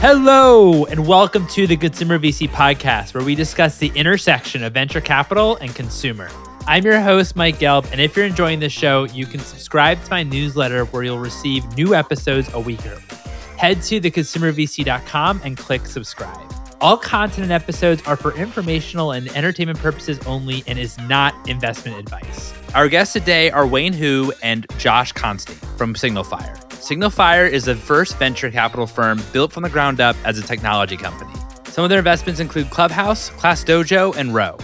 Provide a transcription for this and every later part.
Hello, and welcome to the Consumer VC podcast, where we discuss the intersection of venture capital and consumer. I'm your host, Mike Gelb, and if you're enjoying this show, you can subscribe to my newsletter where you'll receive new episodes a week early. Head to theconsumervc.com and click subscribe. All content and episodes are for informational and entertainment purposes only and is not investment advice. Our guests today are Wayne Hu and Josh Constine from SignalFire. SignalFire is the first venture capital firm built from the ground up as a technology company. Some of their investments include Clubhouse, Class Dojo, and Ro.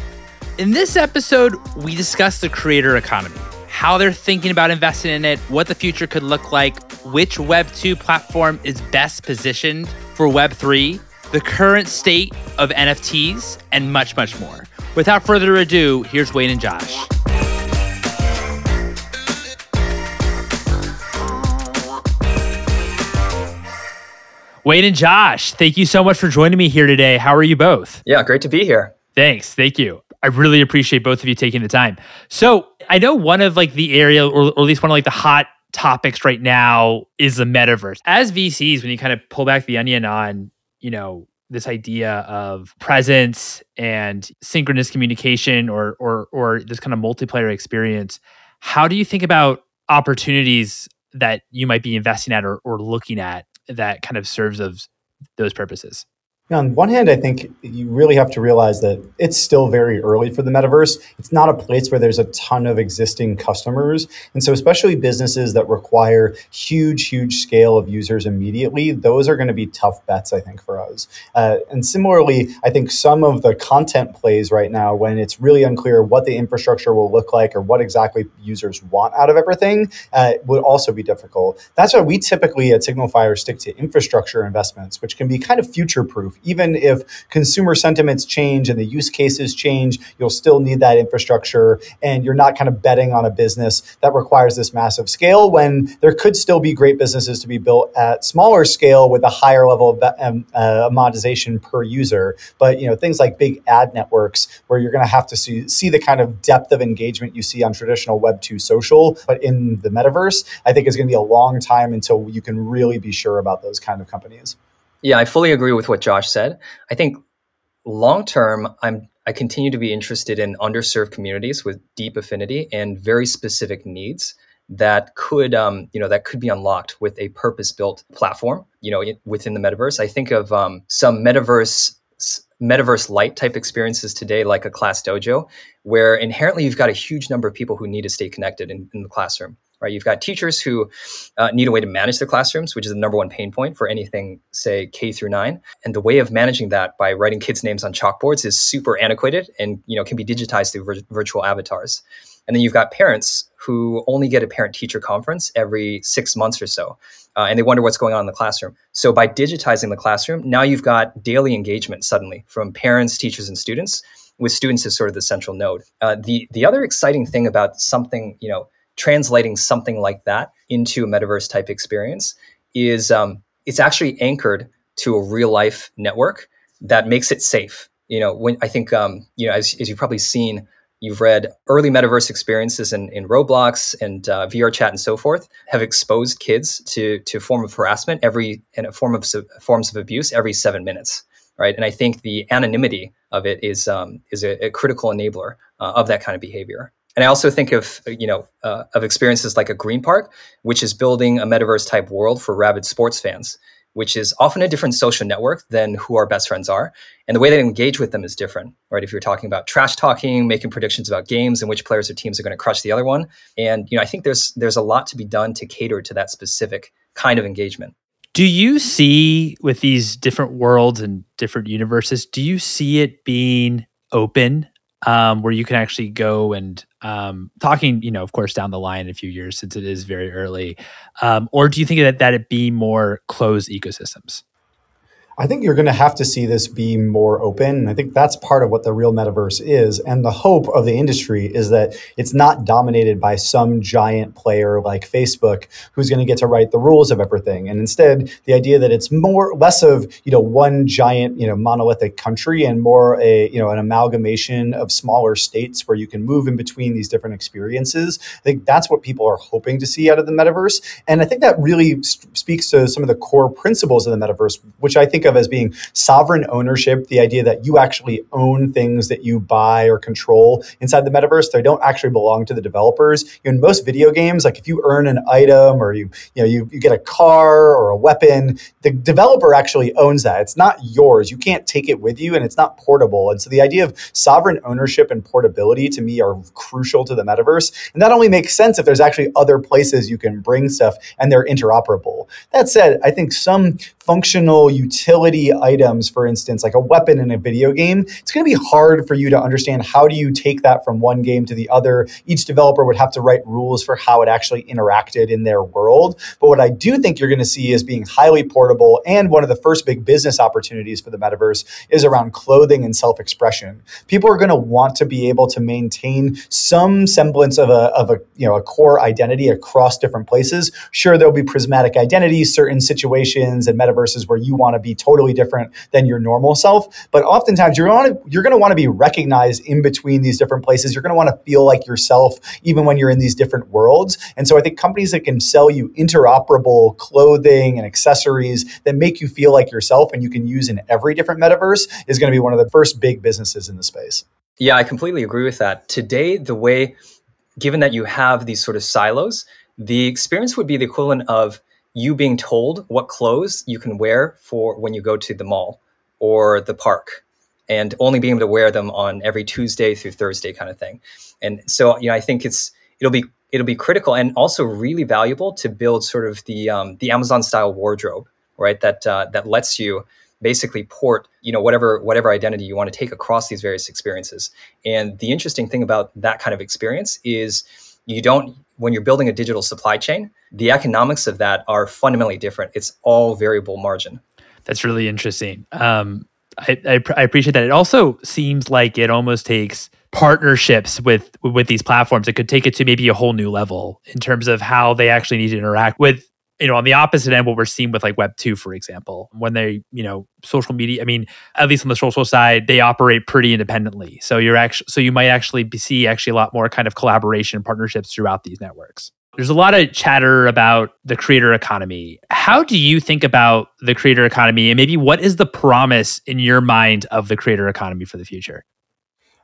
In this episode, we discuss the creator economy, how they're thinking about investing in it, what the future could look like, which Web 2 platform is best positioned for Web 3, the current state of NFTs, and much, much more. Without further ado, here's Wayne and Josh. Wayne and Josh, thank you so much for joining me here today. How are you both? Yeah, great to be here. Thanks. Thank you. I really appreciate both of you taking the time. So I know one of like the area, or, or at least one of like the hot topics right now is the metaverse. As VCs, when you kind of pull back the onion on, you know, this idea of presence and synchronous communication or or or this kind of multiplayer experience, how do you think about opportunities that you might be investing at or, or looking at that kind of serves of those purposes? On one hand, I think you really have to realize that it's still very early for the metaverse. It's not a place where there's a ton of existing customers. And so, especially businesses that require huge, huge scale of users immediately, those are going to be tough bets, I think, for us. Uh, and similarly, I think some of the content plays right now, when it's really unclear what the infrastructure will look like or what exactly users want out of everything, uh, would also be difficult. That's why we typically at SignalFire stick to infrastructure investments, which can be kind of future proof even if consumer sentiments change and the use cases change, you'll still need that infrastructure. And you're not kind of betting on a business that requires this massive scale when there could still be great businesses to be built at smaller scale with a higher level of um, uh, monetization per user. But you know things like big ad networks where you're going to have to see, see the kind of depth of engagement you see on traditional Web two social, but in the metaverse, I think is going to be a long time until you can really be sure about those kind of companies. Yeah, I fully agree with what Josh said. I think long term, I'm I continue to be interested in underserved communities with deep affinity and very specific needs that could um, you know that could be unlocked with a purpose built platform you know within the metaverse i think of um, some metaverse metaverse light type experiences today like a class dojo where inherently you've got a huge number of people who need to stay connected in, in the classroom right? You've got teachers who uh, need a way to manage their classrooms, which is the number one pain point for anything, say K through nine. And the way of managing that by writing kids' names on chalkboards is super antiquated and you know can be digitized through vir- virtual avatars. And then you've got parents who only get a parent-teacher conference every six months or so, uh, and they wonder what's going on in the classroom. So by digitizing the classroom, now you've got daily engagement suddenly from parents, teachers, and students with students as sort of the central node. Uh, the the other exciting thing about something you know translating something like that into a metaverse type experience is um, it's actually anchored to a real life network that makes it safe. You know, when I think um, you know, as, as you've probably seen, you've read early metaverse experiences in, in Roblox and uh, VR chat and so forth have exposed kids to to form of harassment every and a form of forms of abuse every seven minutes, right? And I think the anonymity of it is um, is a, a critical enabler uh, of that kind of behavior. And I also think of you know uh, of experiences like a Greenpark, which is building a metaverse type world for rabid sports fans, which is often a different social network than who our best friends are, and the way they engage with them is different, right? If you're talking about trash talking, making predictions about games and which players or teams are going to crush the other one, and you know I think there's there's a lot to be done to cater to that specific kind of engagement. Do you see with these different worlds and different universes? Do you see it being open um, where you can actually go and um, talking, you know, of course, down the line in a few years since it is very early, um, or do you think that that it be more closed ecosystems? I think you're going to have to see this be more open. I think that's part of what the real metaverse is. And the hope of the industry is that it's not dominated by some giant player like Facebook who's going to get to write the rules of everything. And instead, the idea that it's more less of, you know, one giant, you know, monolithic country and more a, you know, an amalgamation of smaller states where you can move in between these different experiences. I think that's what people are hoping to see out of the metaverse. And I think that really st- speaks to some of the core principles of the metaverse, which I think think of as being sovereign ownership, the idea that you actually own things that you buy or control inside the metaverse. They don't actually belong to the developers. In most video games, like if you earn an item or you you know you, you get a car or a weapon, the developer actually owns that. It's not yours. You can't take it with you and it's not portable. And so the idea of sovereign ownership and portability to me are crucial to the metaverse. And that only makes sense if there's actually other places you can bring stuff and they're interoperable. That said, I think some functional utility items, for instance, like a weapon in a video game, it's going to be hard for you to understand how do you take that from one game to the other. Each developer would have to write rules for how it actually interacted in their world. But what I do think you're going to see is being highly portable and one of the first big business opportunities for the metaverse is around clothing and self-expression. People are going to want to be able to maintain some semblance of a, of a you know a core identity across different places. Sure, there'll be prismatic identities, certain situations and metaverses where you want to be totally different than your normal self. But oftentimes you're you're going to want to be recognized in between these different places. You're going to want to feel like yourself even when you're in these different worlds. And so I think companies that can sell you interoperable clothing and accessories that make you feel like yourself and you can use in every different metaverse is going to be one of the first big businesses in the space. Yeah, I completely agree with that. Today, the way, given that you have these sort of silos, the experience would be the equivalent of you being told what clothes you can wear for when you go to the mall or the park and only being able to wear them on every Tuesday through Thursday kind of thing. And so, you know, I think it's it'll be it'll be critical and also really valuable to build sort of the um, the Amazon style wardrobe, right? That uh, that lets you basically port you know whatever whatever identity you want to take across these various experiences. And the interesting thing about that kind of experience is you don't when you're building a digital supply chain, the economics of that are fundamentally different. It's all variable margin. That's really interesting. Um, I, I, I, appreciate that. It also seems like it almost takes partnerships with with these platforms. It could take it to maybe a whole new level in terms of how they actually need to interact with you know, on the opposite end, what we're seeing with like Web two, for example, when they, you know, social media. I mean, at least on the social side, they operate pretty independently. So you're actually, so you might actually see actually a lot more kind of collaboration partnerships throughout these networks. There's a lot of chatter about the creator economy. How do you think about the creator economy, and maybe what is the promise in your mind of the creator economy for the future?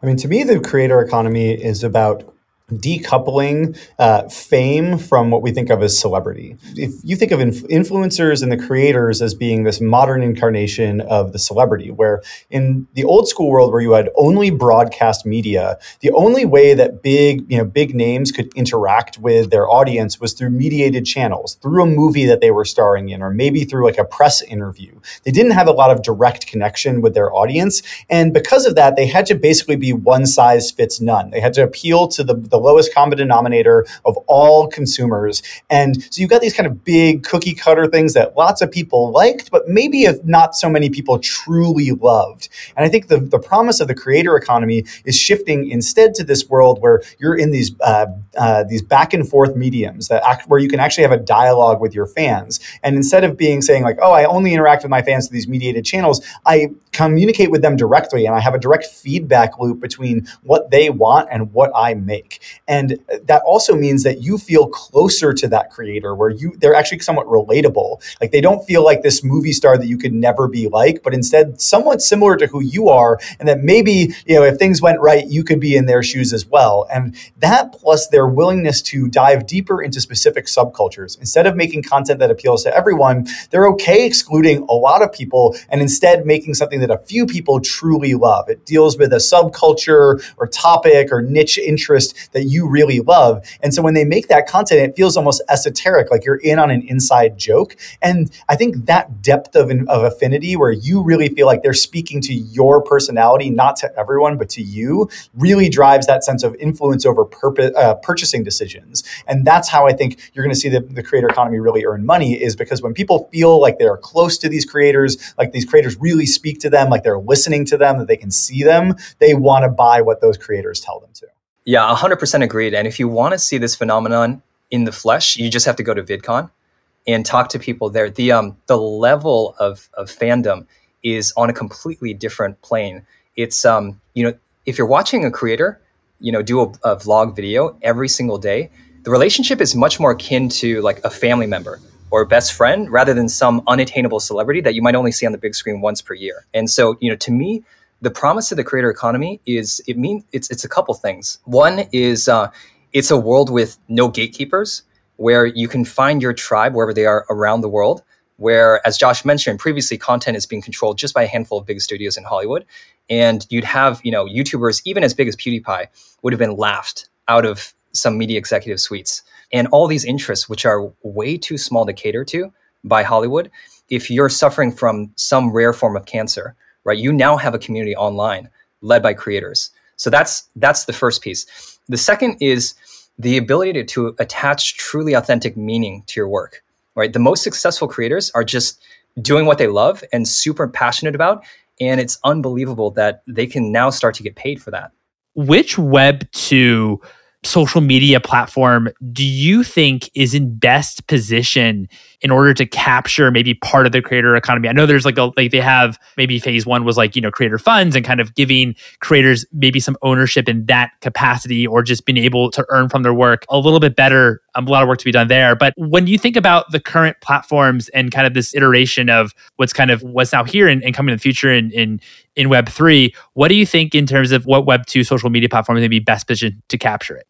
I mean, to me, the creator economy is about decoupling uh, fame from what we think of as celebrity. If you think of inf- influencers and the creators as being this modern incarnation of the celebrity, where in the old school world where you had only broadcast media, the only way that big, you know, big names could interact with their audience was through mediated channels, through a movie that they were starring in, or maybe through like a press interview. They didn't have a lot of direct connection with their audience. And because of that, they had to basically be one size fits none. They had to appeal to the, the the lowest common denominator of all consumers. And so you've got these kind of big cookie cutter things that lots of people liked, but maybe if not so many people truly loved. And I think the, the promise of the creator economy is shifting instead to this world where you're in these uh, uh, these back and forth mediums that act, where you can actually have a dialogue with your fans. And instead of being saying like, oh, I only interact with my fans through these mediated channels, I communicate with them directly and I have a direct feedback loop between what they want and what I make. And that also means that you feel closer to that creator where you they're actually somewhat relatable. Like they don't feel like this movie star that you could never be like, but instead somewhat similar to who you are and that maybe, you know, if things went right, you could be in their shoes as well. And that plus their willingness to dive deeper into specific subcultures. Instead of making content that appeals to everyone, they're okay excluding a lot of people and instead making something that a few people truly love. It deals with a subculture or topic or niche interest that you really love. And so when they make that content, it feels almost esoteric, like you're in on an inside joke. And I think that depth of, of affinity where you really feel like they're speaking to your personality, not to everyone, but to you, really drives that sense of influence over uh, purchasing decisions. And that's how I think you're going to see the, the creator economy really earn money is because when people feel like they're close to these creators, like these creators really speak to them, like they're listening to them, that they can see them, they want to buy what those creators tell them to. Yeah, 100% agreed. And if you want to see this phenomenon in the flesh, you just have to go to VidCon and talk to people there. The um the level of of fandom is on a completely different plane. It's um you know if you're watching a creator, you know, do a, a vlog video every single day, the relationship is much more akin to like a family member or best friend rather than some unattainable celebrity that you might only see on the big screen once per year. And so, you know, to me, the promise of the creator economy is it means it's it's a couple things. One is uh, it's a world with no gatekeepers where you can find your tribe wherever they are around the world. Where, as Josh mentioned previously, content is being controlled just by a handful of big studios in Hollywood, and you'd have you know YouTubers even as big as PewDiePie would have been laughed out of some media executive suites, and all these interests which are way too small to cater to by Hollywood. If you're suffering from some rare form of cancer, right, you now have a community online led by creators. So that's that's the first piece. The second is the ability to, to attach truly authentic meaning to your work. Right, the most successful creators are just doing what they love and super passionate about, and it's unbelievable that they can now start to get paid for that. Which Web two social media platform do you think is in best position in order to capture maybe part of the creator economy? I know there's like a like they have maybe phase one was like, you know, creator funds and kind of giving creators maybe some ownership in that capacity or just being able to earn from their work a little bit better. Um, a lot of work to be done there. But when you think about the current platforms and kind of this iteration of what's kind of what's now here and, and coming in the future in, in in Web three, what do you think in terms of what Web two social media platforms may be best positioned to capture it?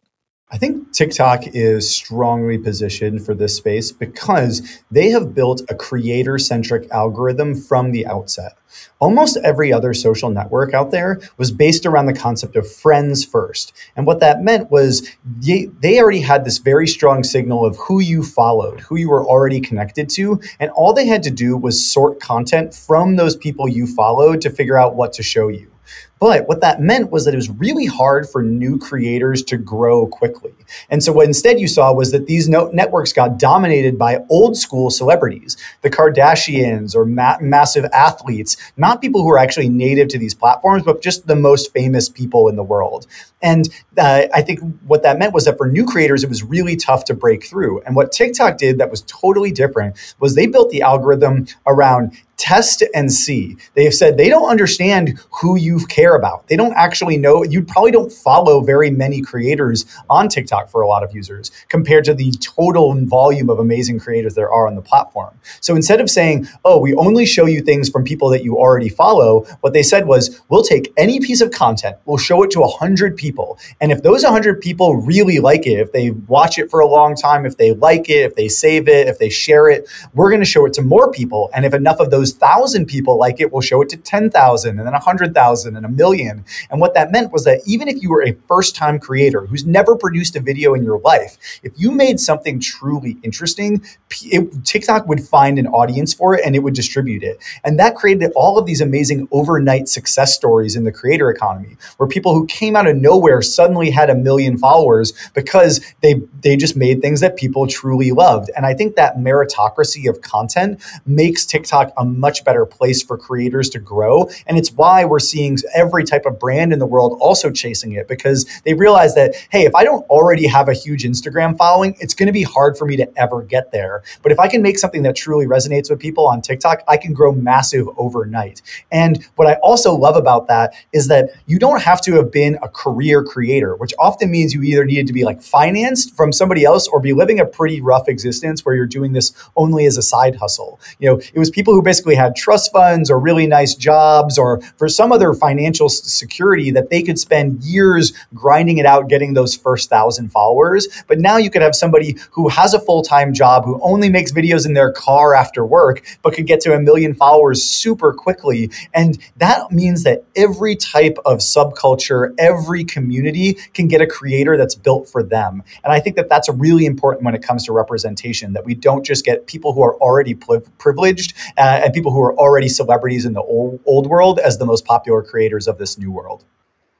I think TikTok is strongly positioned for this space because they have built a creator centric algorithm from the outset. Almost every other social network out there was based around the concept of friends first. And what that meant was they, they already had this very strong signal of who you followed, who you were already connected to. And all they had to do was sort content from those people you followed to figure out what to show you. But what that meant was that it was really hard for new creators to grow quickly. And so what instead you saw was that these no- networks got dominated by old school celebrities, the Kardashians or ma- massive athletes, not people who are actually native to these platforms, but just the most famous people in the world. And uh, I think what that meant was that for new creators, it was really tough to break through. And what TikTok did that was totally different was they built the algorithm around test and see. They have said they don't understand who you care about. They don't actually know. You probably don't follow very many creators on TikTok for a lot of users compared to the total volume of amazing creators there are on the platform. So instead of saying, oh, we only show you things from people that you already follow, what they said was, we'll take any piece of content, we'll show it to 100 people. And if those 100 people really like it, if they watch it for a long time, if they like it, if they save it, if they share it, we're going to show it to more people. And if enough of those those thousand people like it, we'll show it to 10,000 and then 100,000 and a million. And what that meant was that even if you were a first time creator who's never produced a video in your life, if you made something truly interesting, it, TikTok would find an audience for it and it would distribute it. And that created all of these amazing overnight success stories in the creator economy where people who came out of nowhere suddenly had a million followers because they, they just made things that people truly loved. And I think that meritocracy of content makes TikTok a much better place for creators to grow. And it's why we're seeing every type of brand in the world also chasing it because they realize that, hey, if I don't already have a huge Instagram following, it's going to be hard for me to ever get there. But if I can make something that truly resonates with people on TikTok, I can grow massive overnight. And what I also love about that is that you don't have to have been a career creator, which often means you either needed to be like financed from somebody else or be living a pretty rough existence where you're doing this only as a side hustle. You know, it was people who basically basically had trust funds or really nice jobs or for some other financial security that they could spend years grinding it out getting those first thousand followers. But now you could have somebody who has a full time job who only makes videos in their car after work, but could get to a million followers super quickly. And that means that every type of subculture, every community can get a creator that's built for them. And I think that that's really important when it comes to representation, that we don't just get people who are already privileged uh, and people who are already celebrities in the old, old world as the most popular creators of this new world.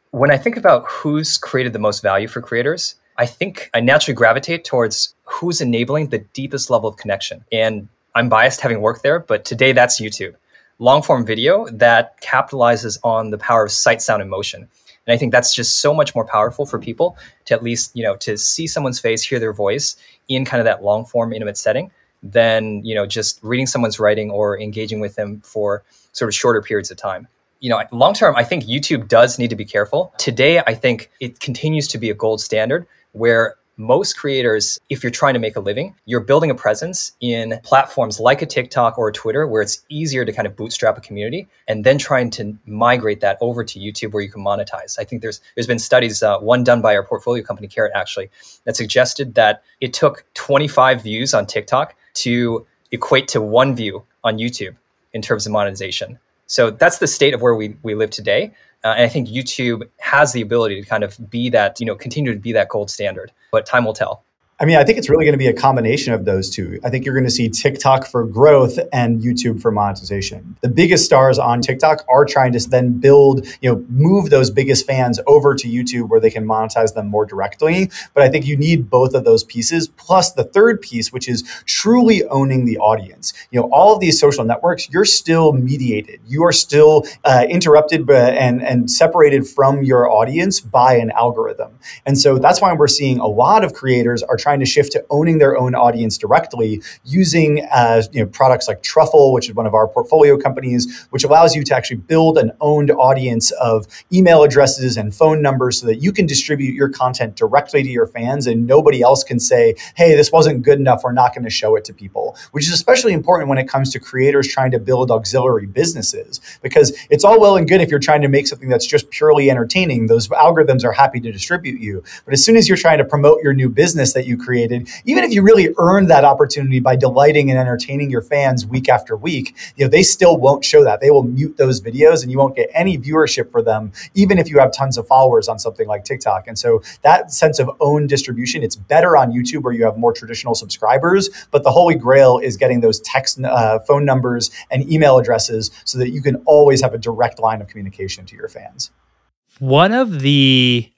When I think about who's created the most value for creators, I think I naturally gravitate towards who's enabling the deepest level of connection. And I'm biased having worked there, but today that's YouTube. Long form video that capitalizes on the power of sight, sound, and motion. And I think that's just so much more powerful for people to at least, you know, to see someone's face, hear their voice in kind of that long form, intimate setting than you know just reading someone's writing or engaging with them for sort of shorter periods of time you know long term i think youtube does need to be careful today i think it continues to be a gold standard where most creators, if you're trying to make a living, you're building a presence in platforms like a TikTok or a Twitter where it's easier to kind of bootstrap a community and then trying to migrate that over to YouTube where you can monetize. I think there's there's been studies, uh, one done by our portfolio company Karat actually, that suggested that it took 25 views on TikTok to equate to one view on YouTube in terms of monetization. So that's the state of where we, we live today. Uh, and I think YouTube has the ability to kind of be that, you know, continue to be that gold standard. But time will tell. I mean, I think it's really going to be a combination of those two. I think you're going to see TikTok for growth and YouTube for monetization. The biggest stars on TikTok are trying to then build, you know, move those biggest fans over to YouTube where they can monetize them more directly. But I think you need both of those pieces plus the third piece, which is truly owning the audience. You know, all of these social networks, you're still mediated. You are still uh, interrupted and and separated from your audience by an algorithm. And so that's why we're seeing a lot of creators are trying trying to shift to owning their own audience directly using uh, you know, products like Trufan, which is one of our portfolio companies, which allows you to actually build an owned audience of email addresses and phone numbers so that you can distribute your content directly to your fans and nobody else can say, hey, this wasn't good enough, we're not going to show it to people, which is especially important when it comes to creators trying to build auxiliary businesses because it's all well and good if you're trying to make something that's just purely entertaining. Those algorithms are happy to distribute you. But as soon as you're trying to promote your new business that you created, even if you really earned that opportunity by delighting and entertaining your fans week after week, you know, they still won't show that. They will mute those videos and you won't get any viewership for them, even if you have tons of followers on something like TikTok. And so that sense of own distribution, it's better on YouTube where you have more traditional subscribers, but the holy grail is getting those text uh, phone numbers and email addresses so that you can always have a direct line of communication to your fans. One of the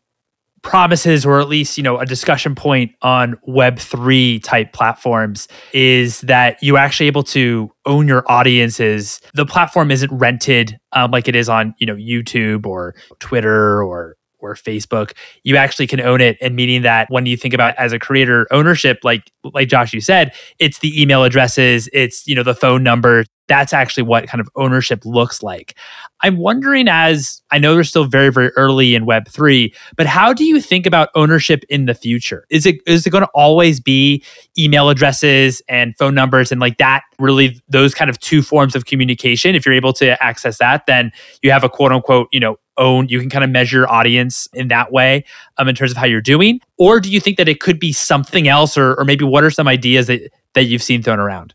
promises or at least you know a discussion point on web3 type platforms is that you're actually able to own your audiences the platform isn't rented um, like it is on you know youtube or twitter or or Facebook, you actually can own it. And meaning that when you think about as a creator ownership, like like Josh, you said, it's the email addresses, it's you know the phone number. That's actually what kind of ownership looks like. I'm wondering, as I know they're still very very early in Web three, but how do you think about ownership in the future? Is it is it going to always be email addresses and phone numbers and like that? Really, those kind of two forms of communication. If you're able to access that, then you have a quote unquote you know own you can kind of measure your audience in that way um, in terms of how you're doing or do you think that it could be something else or, or maybe what are some ideas that, that you've seen thrown around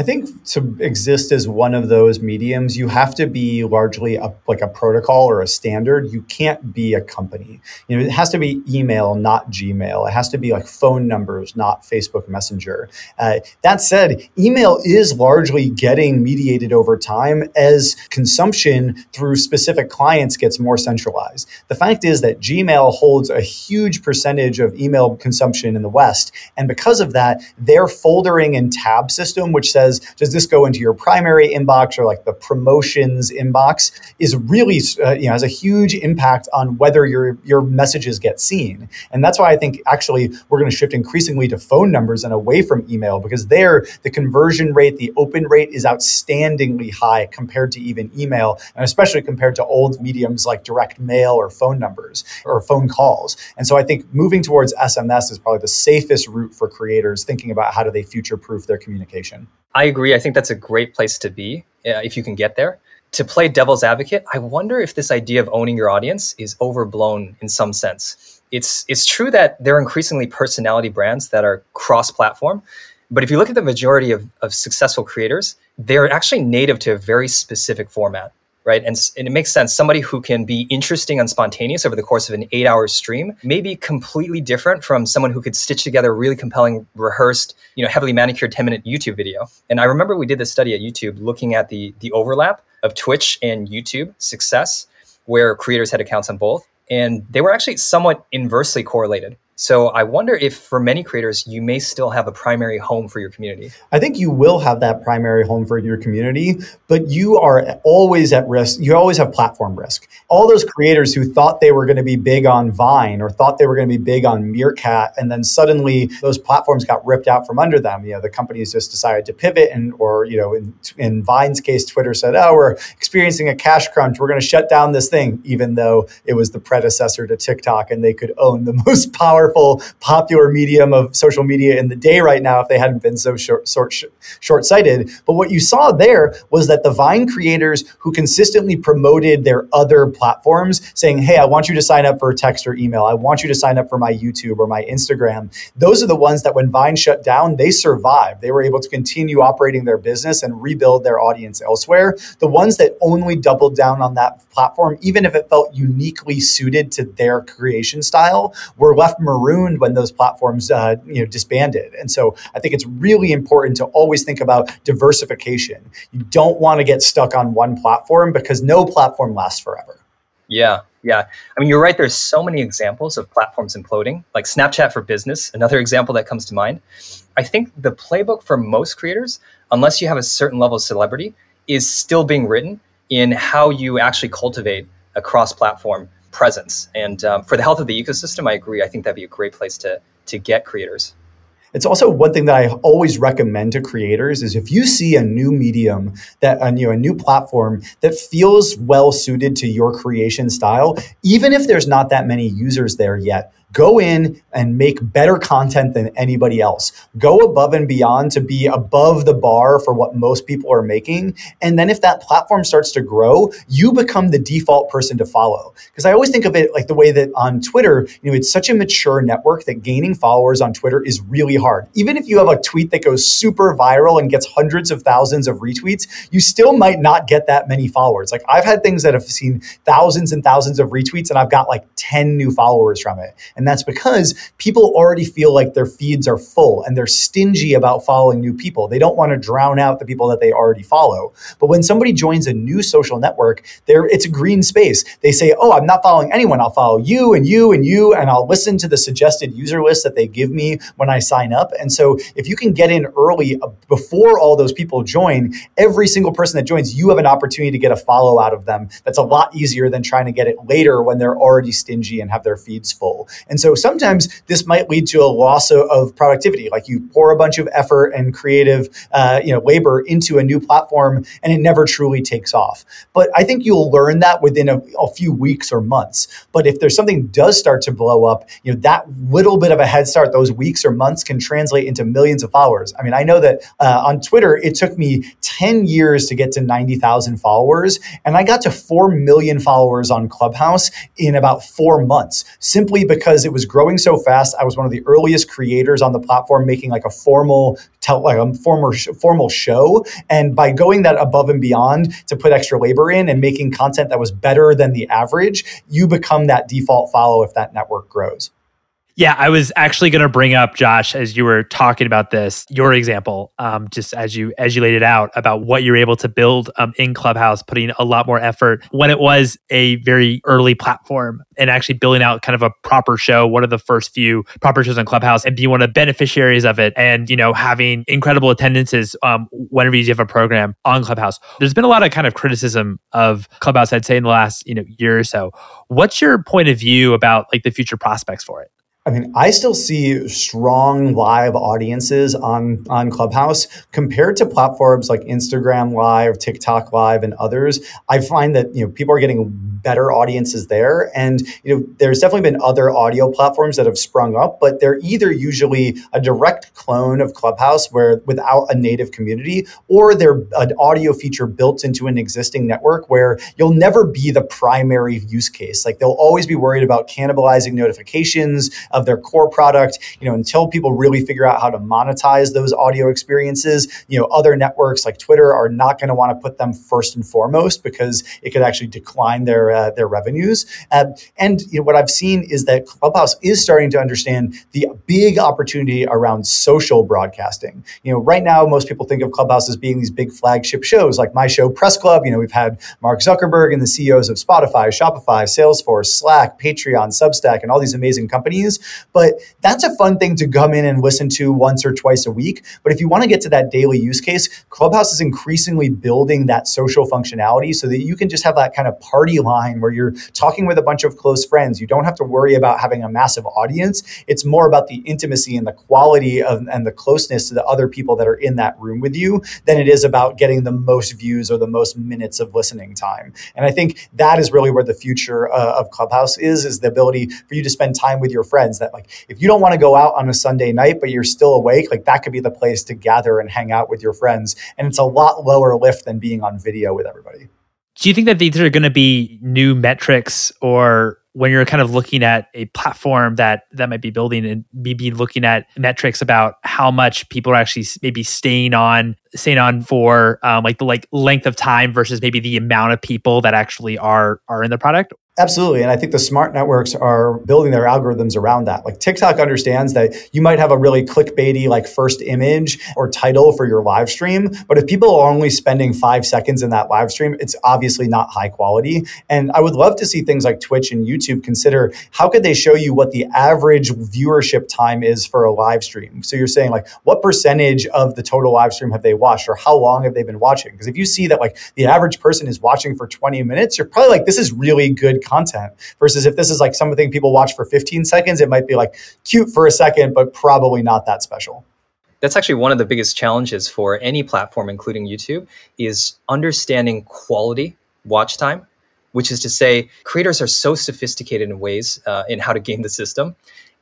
I think to exist as one of those mediums, you have to be largely a, like a protocol or a standard. You can't be a company. You know, it has to be email, not Gmail. It has to be like phone numbers, not Facebook Messenger. Uh, that said, email is largely getting mediated over time as consumption through specific clients gets more centralized. The fact is that Gmail holds a huge percentage of email consumption in the West, and because of that, their foldering and tab system, which says does this go into your primary inbox or like the promotions inbox, is really uh, you know has a huge impact on whether your your messages get seen. And that's why I think actually we're going to shift increasingly to phone numbers and away from email because there the conversion rate, the open rate is outstandingly high compared to even email, and especially compared to old mediums like direct mail or phone numbers or phone calls. And so I think moving towards SMS is probably the safest route for creators thinking about how do they future proof their communication. I agree. I think that's a great place to be uh, if you can get there. To play devil's advocate, I wonder if this idea of owning your audience is overblown in some sense. It's it's true that there are increasingly personality brands that are cross-platform, but if you look at the majority of, of successful creators, they're actually native to a very specific format right? And, and, it makes sense. Somebody who can be interesting and spontaneous over the course of an eight hour stream may be completely different from someone who could stitch together a really compelling, rehearsed, you know, heavily manicured 10 minute YouTube video. And I remember we did this study at YouTube looking at the, the overlap of Twitch and YouTube success, where creators had accounts on both. And they were actually somewhat inversely correlated. So I wonder if for many creators, you may still have a primary home for your community. I think you will have that primary home for your community, but you are always at risk. You always have platform risk. All those creators who thought they were going to be big on Vine or thought they were going to be big on Meerkat, and then suddenly those platforms got ripped out from under them. You know, the companies just decided to pivot, and or you know, in, in Vine's case, Twitter said, "Oh, we're experiencing a cash crunch. We're going to shut down this thing," even though it was the predecessor to TikTok, and they could own the most powerful popular medium of social media in the day right now if they hadn't been so short, short, short sighted. But what you saw there was that the Vine creators who consistently promoted their other platforms, saying, Hey, I want you to sign up for text or email. I want you to sign up for my YouTube or my Instagram. Those are the ones that when Vine shut down, they survived. They were able to continue operating their business and rebuild their audience elsewhere. The ones that only doubled down on that platform, even if it felt uniquely suited to their creation style, were left marooned when those platforms uh, you know disbanded. And so I think it's really important to always think about diversification. You don't want to get stuck on one platform because no platform lasts forever. Yeah, yeah. I mean, you're right. There's so many examples of platforms imploding, like Snapchat for Business, another example that comes to mind. I think the playbook for most creators, unless you have a certain level of celebrity, is still being written in how you actually cultivate a cross platform presence. And um, for the health of the ecosystem, I agree. I think that'd be a great place to, to get creators. It's also one thing that I always recommend to creators is if you see a new medium that a, know, a new platform that feels well suited to your creation style, even if there's not that many users there yet, go in and make better content than anybody else. Go above and beyond to be above the bar for what most people are making. And then if that platform starts to grow, you become the default person to follow. Because I always think of it like the way that on Twitter, you know, it's such a mature network that gaining followers on Twitter is really hard. Even if you have a tweet that goes super viral and gets hundreds of thousands of retweets, you still might not get that many followers. Like I've had things that have seen thousands and thousands of retweets and I've got like 10 new followers from it. And that's because people already feel like their feeds are full and they're stingy about following new people. They don't want to drown out the people that they already follow. But when somebody joins a new social network, there it's a green space. They say, "Oh, I'm not following anyone. I'll follow you and you and you and I'll listen to the suggested user list that they give me when I sign up." And so if you can get in early uh, before all those people join, every single person that joins, you have an opportunity to get a follow out of them. That's a lot easier than trying to get it later when they're already stingy and have their feeds full. And so sometimes this might lead to a loss of, of productivity. Like you pour a bunch of effort and creative, uh, you know, labor into a new platform, and it never truly takes off. But I think you'll learn that within a, a few weeks or months. But if there's something does start to blow up, you know, that little bit of a head start, those weeks or months, can translate into millions of followers. I mean, I know that uh, on Twitter, it took me 10 years to get to 90,000 followers, and I got to 4 million followers on Clubhouse in about four months, simply because it was growing so fast. I was one of the earliest creators on the platform, making like a formal, tell, like a former formal show. And by going that above and beyond to put extra labor in and making content that was better than the average, you become that default follow if that network grows. Yeah, I was actually going to bring up Josh as you were talking about this, your example, um, just as you as you laid it out about what you're able to build um, in Clubhouse, putting a lot more effort when it was a very early platform, and actually building out kind of a proper show, one of the first few proper shows on Clubhouse, and being one of the beneficiaries of it, and you know having incredible attendances um, whenever you have a program on Clubhouse. There's been a lot of kind of criticism of Clubhouse, I'd say, in the last you know year or so. What's your point of view about like the future prospects for it? I mean, I still see strong live audiences on on Clubhouse compared to platforms like Instagram Live, TikTok Live, and others. I find that you know people are getting better audiences there. And you know, there's definitely been other audio platforms that have sprung up, but they're either usually a direct clone of Clubhouse where without a native community, or they're an audio feature built into an existing network where you'll never be the primary use case. Like they'll always be worried about cannibalizing notifications of their core product. You know, until people really figure out how to monetize those audio experiences, you know, other networks like Twitter are not going to want to put them first and foremost because it could actually decline their uh, their revenues. Uh, and you know, what I've seen is that Clubhouse is starting to understand the big opportunity around social broadcasting. You know, right now most people think of Clubhouse as being these big flagship shows like my show Press Club. You know, we've had Mark Zuckerberg and the CEOs of Spotify, Shopify, Salesforce, Slack, Patreon, Substack, and all these amazing companies. But that's a fun thing to come in and listen to once or twice a week. But if you want to get to that daily use case, Clubhouse is increasingly building that social functionality so that you can just have that kind of party line where you're talking with a bunch of close friends. You don't have to worry about having a massive audience. It's more about the intimacy and the quality of and the closeness to the other people that are in that room with you than it is about getting the most views or the most minutes of listening time. And I think that is really where the future uh, of Clubhouse is is the ability for you to spend time with your friends that like if you don't want to go out on a Sunday night but you're still awake, like that could be the place to gather and hang out with your friends. And it's a lot lower lift than being on video with everybody. Do you think that these are going to be new metrics or when you're kind of looking at a platform that that might be building and maybe looking at metrics about how much people are actually maybe staying on staying on for um, like the like length of time versus maybe the amount of people that actually are are in the product Absolutely. And I think the smart networks are building their algorithms around that. Like TikTok understands that you might have a really clickbaity, like first image or title for your live stream. But if people are only spending five seconds in that live stream, it's obviously not high quality. And I would love to see things like Twitch and YouTube consider how could they show you what the average viewership time is for a live stream? So you're saying like what percentage of the total live stream have they watched or how long have they been watching? Because if you see that like the average person is watching for 20 minutes, you're probably like, this is really good content versus if this is like something people watch for 15 seconds, it might be like cute for a second, but probably not that special. That's actually one of the biggest challenges for any platform, including YouTube, is understanding quality watch time, which is to say, creators are so sophisticated in ways uh, in how to game the system.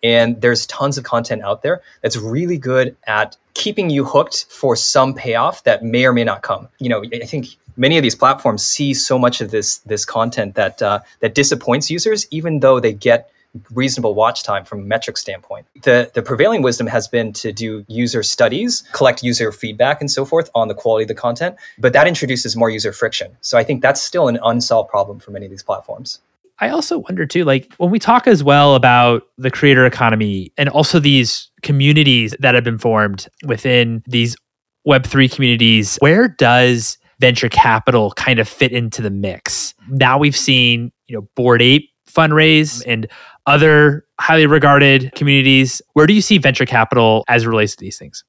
And there's tons of content out there that's really good at keeping you hooked for some payoff that may or may not come. You know, I think many of these platforms see so much of this this content that uh, that disappoints users, even though they get reasonable watch time from a metric standpoint. The the prevailing wisdom has been to do user studies, collect user feedback and so forth on the quality of the content, but that introduces more user friction. So I think that's still an unsolved problem for many of these platforms. I also wonder too, like when we talk as well about the creator economy and also these communities that have been formed within these Web3 communities, where does venture capital kind of fit into the mix. Now we've seen, you know, Bored Ape fundraise and other highly regarded communities. Where do you see venture capital as relates to these things?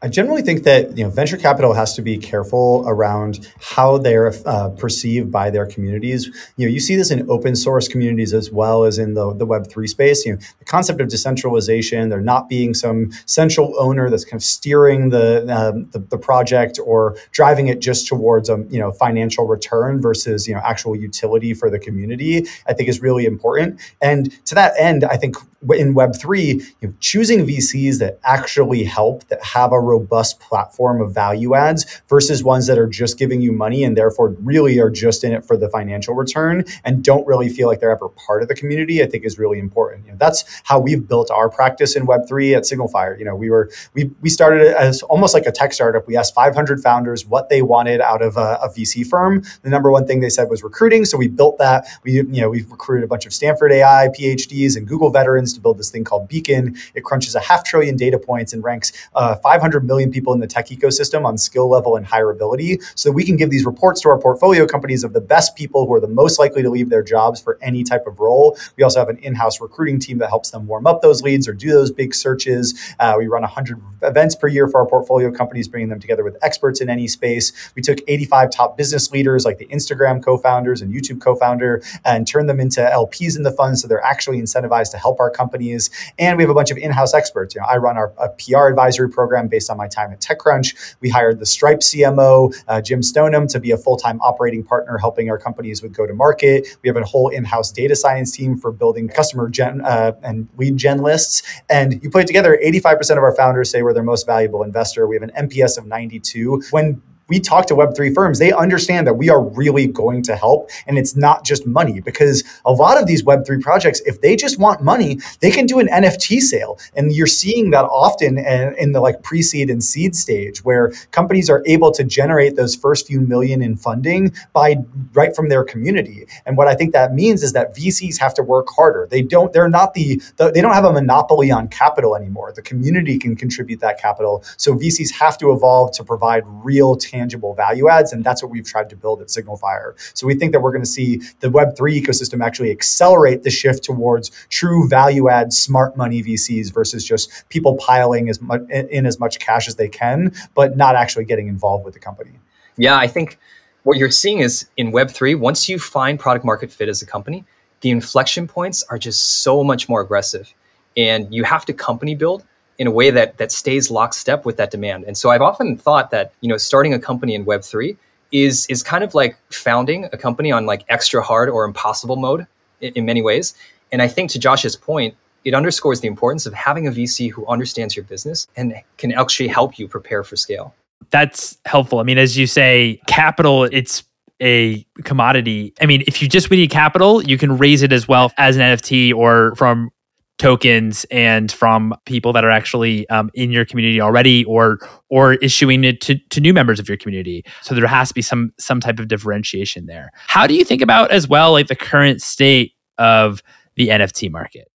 I generally think that you know venture capital has to be careful around how they're uh, perceived by their communities. You know, you see this in open source communities as well as in the, the Web three space. You know, the concept of decentralization, there not being some central owner that's kind of steering the, um, the, the project or driving it just towards a you know financial return versus you know actual utility for the community. I think is really important. And to that end, I think in Web3, you know, choosing VCs that actually help, that have a robust platform of value adds versus ones that are just giving you money and therefore really are just in it for the financial return and don't really feel like they're ever part of the community, I think is really important. You know, that's how we've built our practice in Web3 at SignalFire. You know, we were we we started as almost like a tech startup. We asked 500 founders what they wanted out of a, a VC firm. The number one thing they said was recruiting. So we built that. We you know we recruited a bunch of Stanford AI PhDs and Google veterans to build this thing called Beacon. It crunches a half trillion data points and ranks uh, 500 million people in the tech ecosystem on skill level and hireability so that we can give these reports to our portfolio companies of the best people who are the most likely to leave their jobs for any type of role. We also have an in house recruiting team that helps them warm up those leads or do those big searches. Uh, we run 100 events per year for our portfolio companies, bringing them together with experts in any space. We took 85 top business leaders like the Instagram co founders and YouTube co founder and turned them into LPs in the fund so they're actually incentivized to help our companies. And we have a bunch of in-house experts. You know, I run our PR advisory program based on my time at TechCrunch. We hired the Stripe CMO, uh, Jim Stoneham, to be a full-time operating partner, helping our companies with go-to-market. We have a whole in-house data science team for building customer gen uh, and lead gen lists. And you put it together, 85% of our founders say we're their most valuable investor. We have an NPS of 92. When we talk to Web3 firms, they understand that we are really going to help. And it's not just money because a lot of these Web3 projects, if they just want money, they can do an NFT sale. And you're seeing that often in the like pre seed and seed stage where companies are able to generate those first few million in funding by right from their community. And what I think that means is that VCs have to work harder. They don't, they're not the, the they don't have a monopoly on capital anymore. The community can contribute that capital. So VCs have to evolve to provide real, tangible tangible value adds. And that's what we've tried to build at SignalFire. So we think that we're going to see the Web3 ecosystem actually accelerate the shift towards true value add smart money VCs versus just people piling as much in as much cash as they can, but not actually getting involved with the company. Yeah, I think what you're seeing is in Web3, once you find product market fit as a company, the inflection points are just so much more aggressive. And you have to company build in a way that that stays lockstep with that demand. And so I've often thought that you know starting a company in Web three is is kind of like founding a company on like extra hard or impossible mode in, in many ways. And I think to Josh's point, it underscores the importance of having a VC who understands your business and can actually help you prepare for scale. That's helpful. I mean, as you say, capital, it's a commodity. I mean, if you just need capital, you can raise it as well as an NFT or from tokens and from people that are actually um, in your community already or or issuing it to, to new members of your community. So there has to be some some type of differentiation there. How do you think about as well like the current state of the nft market?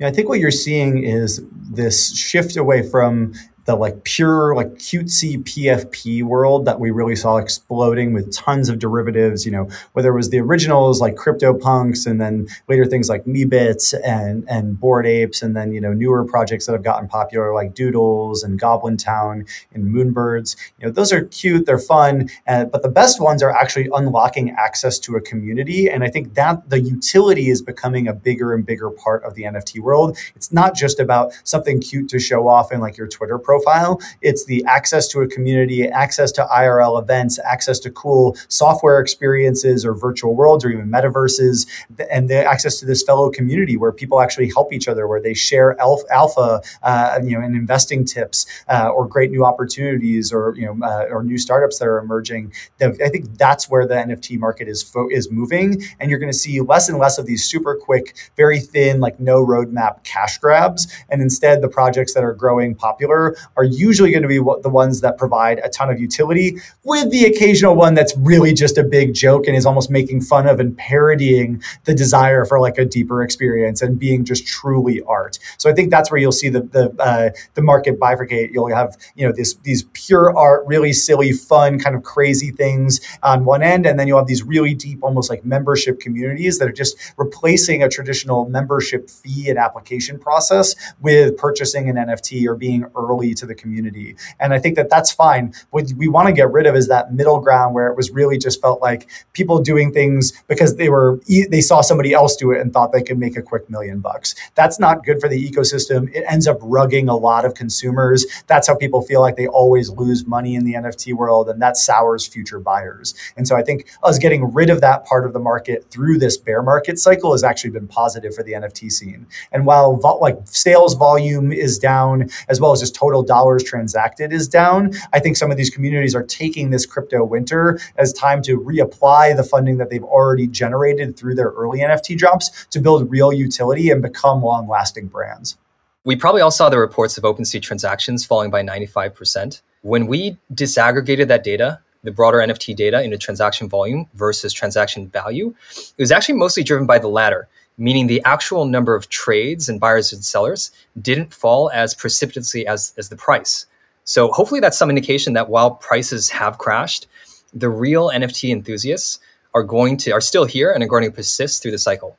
Yeah, I think what you're seeing is this shift away from the like pure like cutesy PFP world that we really saw exploding with tons of derivatives. You know, whether it was the originals like CryptoPunks, and then later things like Meebits and and Bored Apes, and then you know newer projects that have gotten popular like Doodles and Goblin Town and Moonbirds. You know, those are cute, they're fun, but the best ones are actually unlocking access to a community. And I think that the utility is becoming a bigger and bigger part of the NFT world. It's not just about something cute to show off in like your Twitter profile profile. It's the access to a community, access to IRL events, access to cool software experiences or virtual worlds or even metaverses, and the access to this fellow community where people actually help each other, where they share alpha, uh, you know, and investing tips uh, or great new opportunities or you know uh, or new startups that are emerging. I think that's where the NFT market is fo- is moving, and you're going to see less and less of these super quick, very thin, like no roadmap cash grabs, and instead the projects that are growing popular are usually going to be the ones that provide a ton of utility, with the occasional one that's really just a big joke and is almost making fun of and parodying the desire for like a deeper experience and being just truly art. So I think that's where you'll see the the uh, the market bifurcate. You'll have you know this these pure art, really silly, fun, kind of crazy things on one end, and then you'll have these really deep, almost like membership communities that are just replacing a traditional membership fee and application process with purchasing an NFT or being early to the community. And I think that that's fine. What we want to get rid of is that middle ground where it was really just felt like people doing things because they were they saw somebody else do it and thought they could make a quick million bucks. That's not good for the ecosystem. It ends up rugging a lot of consumers. That's how people feel like they always lose money in the NFT world, and that sours future buyers. And so I think us getting rid of that part of the market through this bear market cycle has actually been positive for the NFT scene. And while like sales volume is down as well as just total dollars transacted is down. I think some of these communities are taking this crypto winter as time to reapply the funding that they've already generated through their early NFT drops to build real utility and become long lasting brands. We probably all saw the reports of OpenSea transactions falling by 95%. When we disaggregated that data, the broader NFT data into transaction volume versus transaction value, it was actually mostly driven by the latter meaning the actual number of trades and buyers and sellers didn't fall as precipitously as, as the price. So hopefully that's some indication that while prices have crashed, the real NFT enthusiasts are going to are still here and are going to persist through the cycle.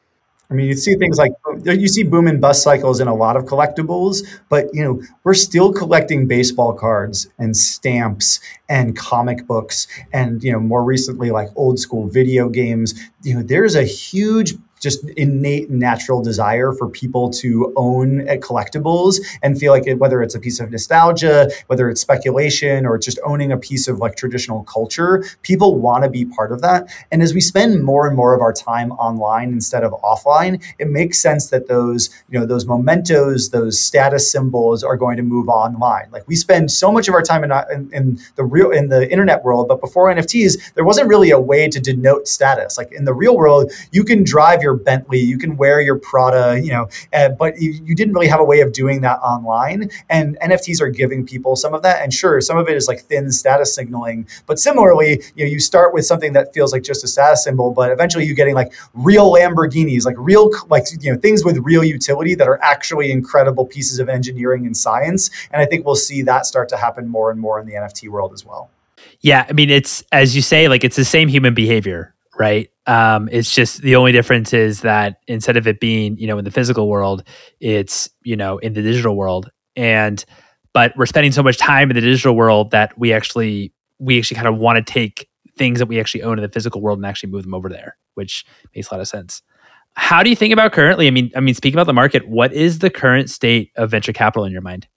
I mean, you see things like you see boom and bust cycles in a lot of collectibles, but you know we're still collecting baseball cards and stamps and comic books, and you know more recently like old school video games. You know, there's a huge just innate natural desire for people to own collectibles and feel like it, whether it's a piece of nostalgia, whether it's speculation or just owning a piece of like traditional culture, people want to be part of that. And as we spend more and more of our time online instead of offline, it makes sense that those, you know, those mementos, those status symbols are going to move online. Like we spend so much of our time in, in, in the real in the internet world, but before NFTs, there wasn't really a way to denote status. Like in the real world, you can drive your Bentley, you can wear your Prada, you know, uh, but you, you, didn't really have a way of doing that online. And NFTs are giving people some of that. And sure, some of it is like thin status signaling, but similarly, you know, you start with something that feels like just a status symbol, but eventually you're getting like real Lamborghinis, like real, like, you know, things with real utility that are actually incredible pieces of engineering and science. And I think we'll see that start to happen more and more in the NFT world as well. Yeah, I mean, it's as you say, like it's the same human behavior, right? Um, it's just the only difference is that instead of it being, you know, in the physical world, it's, you know, in the digital world. And but we're spending so much time in the digital world that we actually we actually kind of want to take things that we actually own in the physical world and actually move them over there, which makes a lot of sense. How do you think about currently? I mean, I mean, speaking about the market, what is the current state of venture capital in your mind?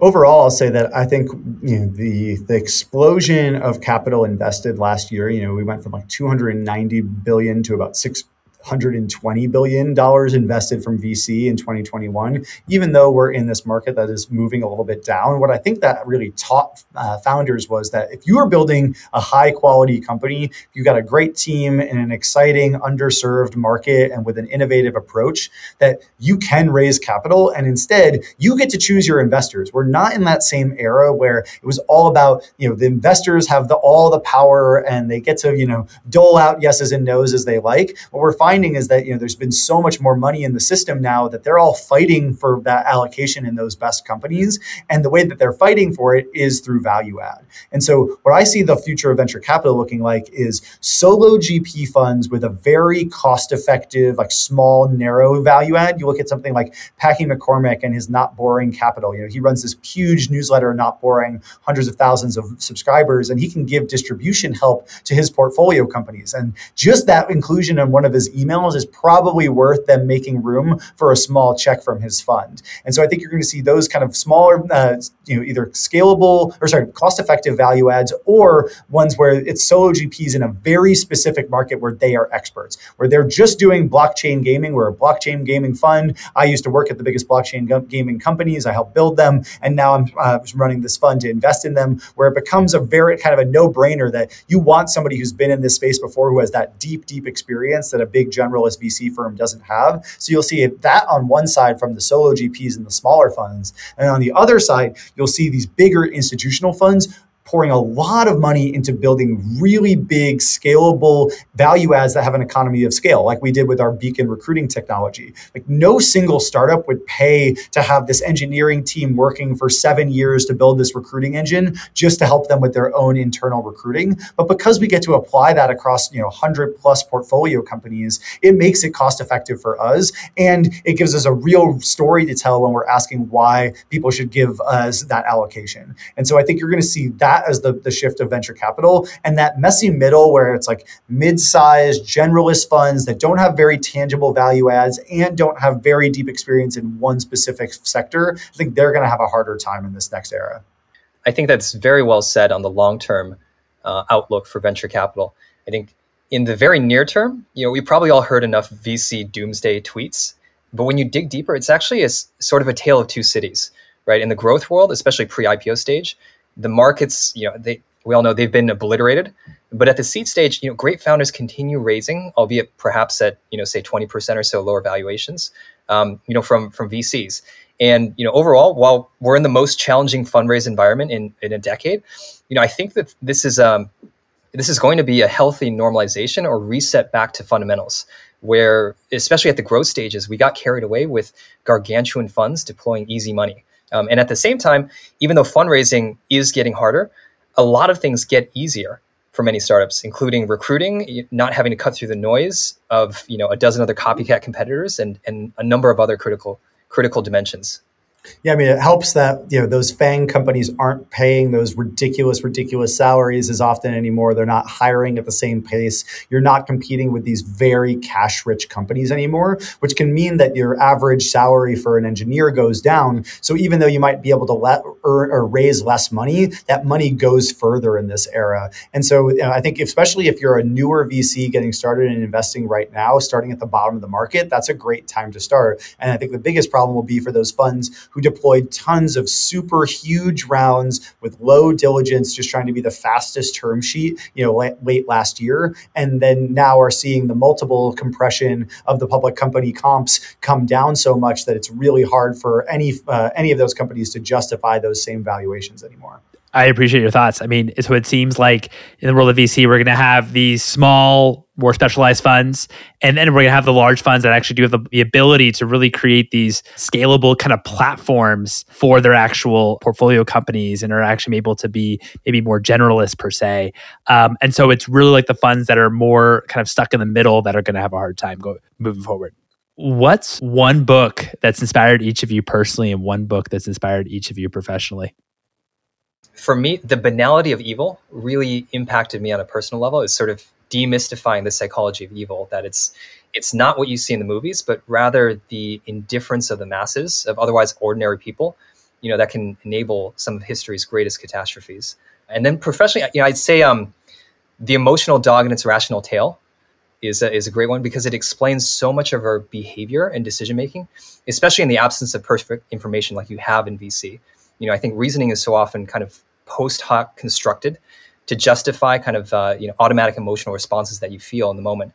Overall, I'll say that I think you know the the explosion of capital invested last year. You know, we went from like 290 billion to about six 120 billion dollars invested from VC in 2021. Even though we're in this market that is moving a little bit down, what I think that really taught uh, founders was that if you are building a high quality company, you've got a great team in an exciting underserved market and with an innovative approach, that you can raise capital and instead you get to choose your investors. We're not in that same era where it was all about you know the investors have the all the power and they get to you know dole out yeses and nos as they like. What we're finding is that you know there's been so much more money in the system now that they're all fighting for that allocation in those best companies, and the way that they're fighting for it is through value add. And so what I see the future of venture capital looking like is solo GP funds with a very cost effective, like small, narrow value add. You look at something like Packy McCormick and his Not Boring Capital. You know, he runs this huge newsletter, Not Boring, hundreds of thousands of subscribers, and he can give distribution help to his portfolio companies. And just that inclusion in one of his emails is probably worth them making room for a small check from his fund. And so I think you're going to see those kind of smaller, uh, you know, either scalable or sorry, cost-effective value adds, or ones where it's solo GPs in a very specific market where they are experts, where they're just doing blockchain gaming. We're a blockchain gaming fund. I used to work at the biggest blockchain gaming companies. I helped build them, and now I'm uh, running this fund to invest in them. Where it becomes a very kind of a no-brainer that you want somebody who's been in this space before, who has that deep, deep experience that a big generalist VC firm doesn't have. So you'll see that on one side from the solo GPs and the smaller funds, and on the other side, you'll see these bigger institutional funds pouring a lot of money into building really big, scalable value adds that have an economy of scale, like we did with our Beacon recruiting technology. Like, no single startup would pay to have this engineering team working for seven years to build this recruiting engine just to help them with their own internal recruiting. But because we get to apply that across, you know, 100 plus portfolio companies, it makes it cost effective for us. And it gives us a real story to tell when we're asking why people should give us that allocation. And so I think you're going to see that as the, the shift of venture capital and that messy middle where it's like mid-sized generalist funds that don't have very tangible value adds and don't have very deep experience in one specific sector i think they're going to have a harder time in this next era. I think that's very well said on the long-term uh, outlook for venture capital. I think in the very near term you know we probably all heard enough vc doomsday tweets but when you dig deeper it's actually a sort of a tale of two cities right? In the growth world especially pre-ipo stage the markets, you know, they we all know they've been obliterated. But at the seed stage, you know, great founders continue raising, albeit perhaps at you know say twenty percent or so lower valuations, um, you know, from from VCs. And you know, overall, while we're in the most challenging fundraise environment in in a decade, you know, I think that this is um, this is going to be a healthy normalization or reset back to fundamentals where especially at the growth stages we got carried away with gargantuan funds deploying easy money um, and at the same time, even though fundraising is getting harder, a lot of things get easier for many startups, including recruiting, not having to cut through the noise of you know a dozen other copycat competitors, and and a number of other critical critical dimensions. Yeah, I mean, it helps that you know those FANG companies aren't paying those ridiculous, ridiculous salaries as often anymore. They're not hiring at the same pace. You're not competing with these very cash-rich companies anymore, which can mean that your average salary for an engineer goes down. So even though you might be able to let earn or raise less money, that money goes further in this era. And so you know, I think, especially if you're a newer VC getting started and investing right now, starting at the bottom of the market, that's a great time to start. And I think the biggest problem will be for those funds who deployed tons of super huge rounds with low diligence, just trying to be the fastest term sheet, you know, late, last year, and then now are seeing the multiple compression of the public company comps come down so much that it's really hard for any uh, any of those companies to justify those same valuations anymore. I appreciate your thoughts. I mean, so it seems like in the world of VC, we're going to have these small, more specialized funds, and then we're going to have the large funds that actually do have the, the, ability to really create these scalable kind of platforms for their actual portfolio companies and are actually able to be maybe more generalist per se. Um, and so it's really like the funds that are more kind of stuck in the middle that are going to have a hard time go, moving forward. What's one book that's inspired each of you personally, and one book that's inspired each of you professionally? For me, the banality of evil really impacted me on a personal level. Is sort of demystifying the psychology of evil. That it's it's not what you see in the movies, but rather the indifference of the masses of otherwise ordinary people. You know that can enable some of history's greatest catastrophes. And then professionally, you know, I'd say um, the emotional dog and its rational tail is a, is a great one because it explains so much of our behavior and decision making, especially in the absence of perfect information like you have in VC. You know, I think reasoning is so often kind of post hoc constructed to justify kind of uh, you know automatic emotional responses that you feel in the moment.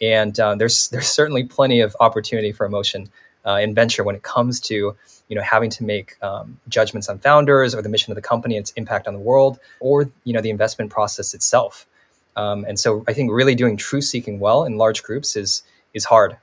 And uh, there's there's certainly plenty of opportunity for emotion uh, in venture when it comes to you know having to make um, judgments on founders or the mission of the company, its impact on the world, or you know the investment process itself. Um, and so I think really doing truth seeking well in large groups is is hard.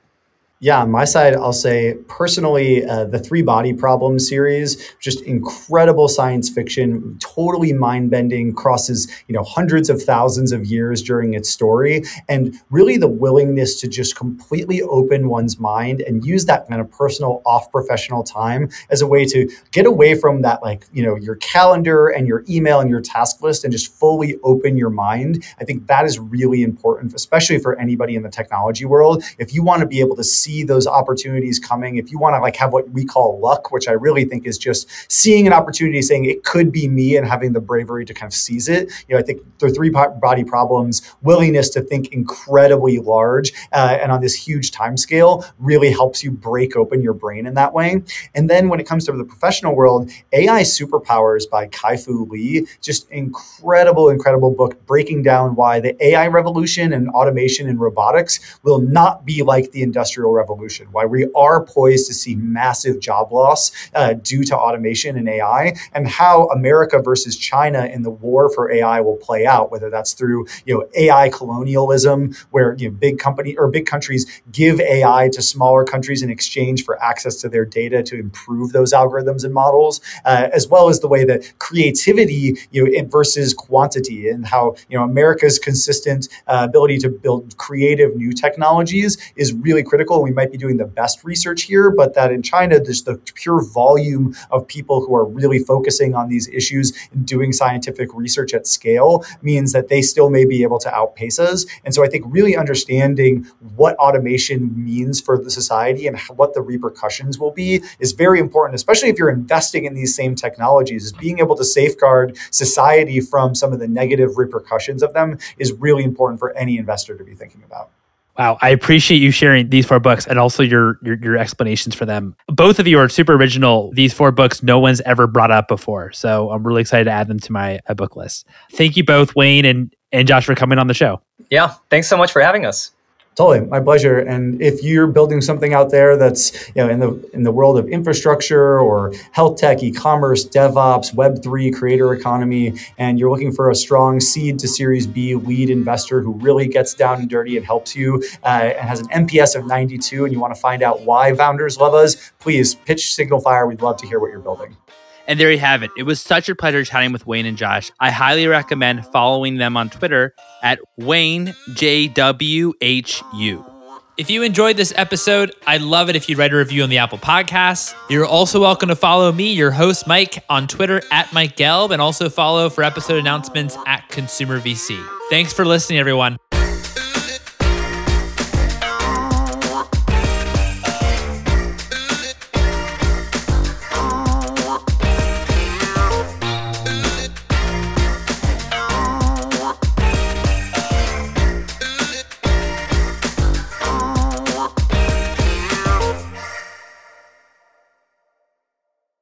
Yeah, on my side, I'll say personally, uh, the Three Body Problem series, just incredible science fiction, totally mind bending, crosses you know hundreds of thousands of years during its story, and really the willingness to just completely open one's mind and use that kind of personal off professional time as a way to get away from that like you know your calendar and your email and your task list and just fully open your mind. I think that is really important, especially for anybody in the technology world. If you want to be able to see see those opportunities coming, if you want to like have what we call luck, which I really think is just seeing an opportunity, saying it could be me, and having the bravery to kind of seize it. You know, I think the three body problems, willingness to think incredibly large uh, and on this huge time scale, really helps you break open your brain in that way. And then when it comes to the professional world, AI Superpowers by Kai-Fu Lee, just incredible, incredible book breaking down why the AI revolution and automation and robotics will not be like the industrial revolution revolution, why we are poised to see massive job loss uh, due to automation and AI, and how America versus China in the war for AI will play out, whether that's through you know AI colonialism, where you know, big company or big countries give AI to smaller countries in exchange for access to their data to improve those algorithms and models, uh, as well as the way that creativity you know versus quantity and how you know America's consistent uh, ability to build creative new technologies is really critical. We might be doing the best research here, but that in China, there's the pure volume of people who are really focusing on these issues and doing scientific research at scale means that they still may be able to outpace us. And so I think really understanding what automation means for the society and what the repercussions will be is very important, especially if you're investing in these same technologies. Is being able to safeguard society from some of the negative repercussions of them is really important for any investor to be thinking about. Wow, I appreciate you sharing these four books and also your, your, your explanations for them. Both of you are super original. These four books no one's ever brought up before, so I'm really excited to add them to my, book list. Thank you both, Wayne and and Josh, for coming on the show. Yeah, thanks so much for having us. Totally, my pleasure. And if you're building something out there that's you know in the in the world of infrastructure or health tech, e-commerce, DevOps, Web three, creator economy, and you're looking for a strong seed to Series B lead investor who really gets down and dirty and helps you uh, and has an NPS of 92, and you want to find out why founders love us, please pitch SignalFire. We'd love to hear what you're building. And there you have it. It was such a pleasure chatting with Wayne and Josh. I highly recommend following them on Twitter at Wayne JWHU. If you enjoyed this episode, I'd love it if you'd write a review on the Apple Podcasts. You're also welcome to follow me, your host Mike, on Twitter at Mike Gelb, and also follow for episode announcements at Consumer VC. Thanks for listening, everyone.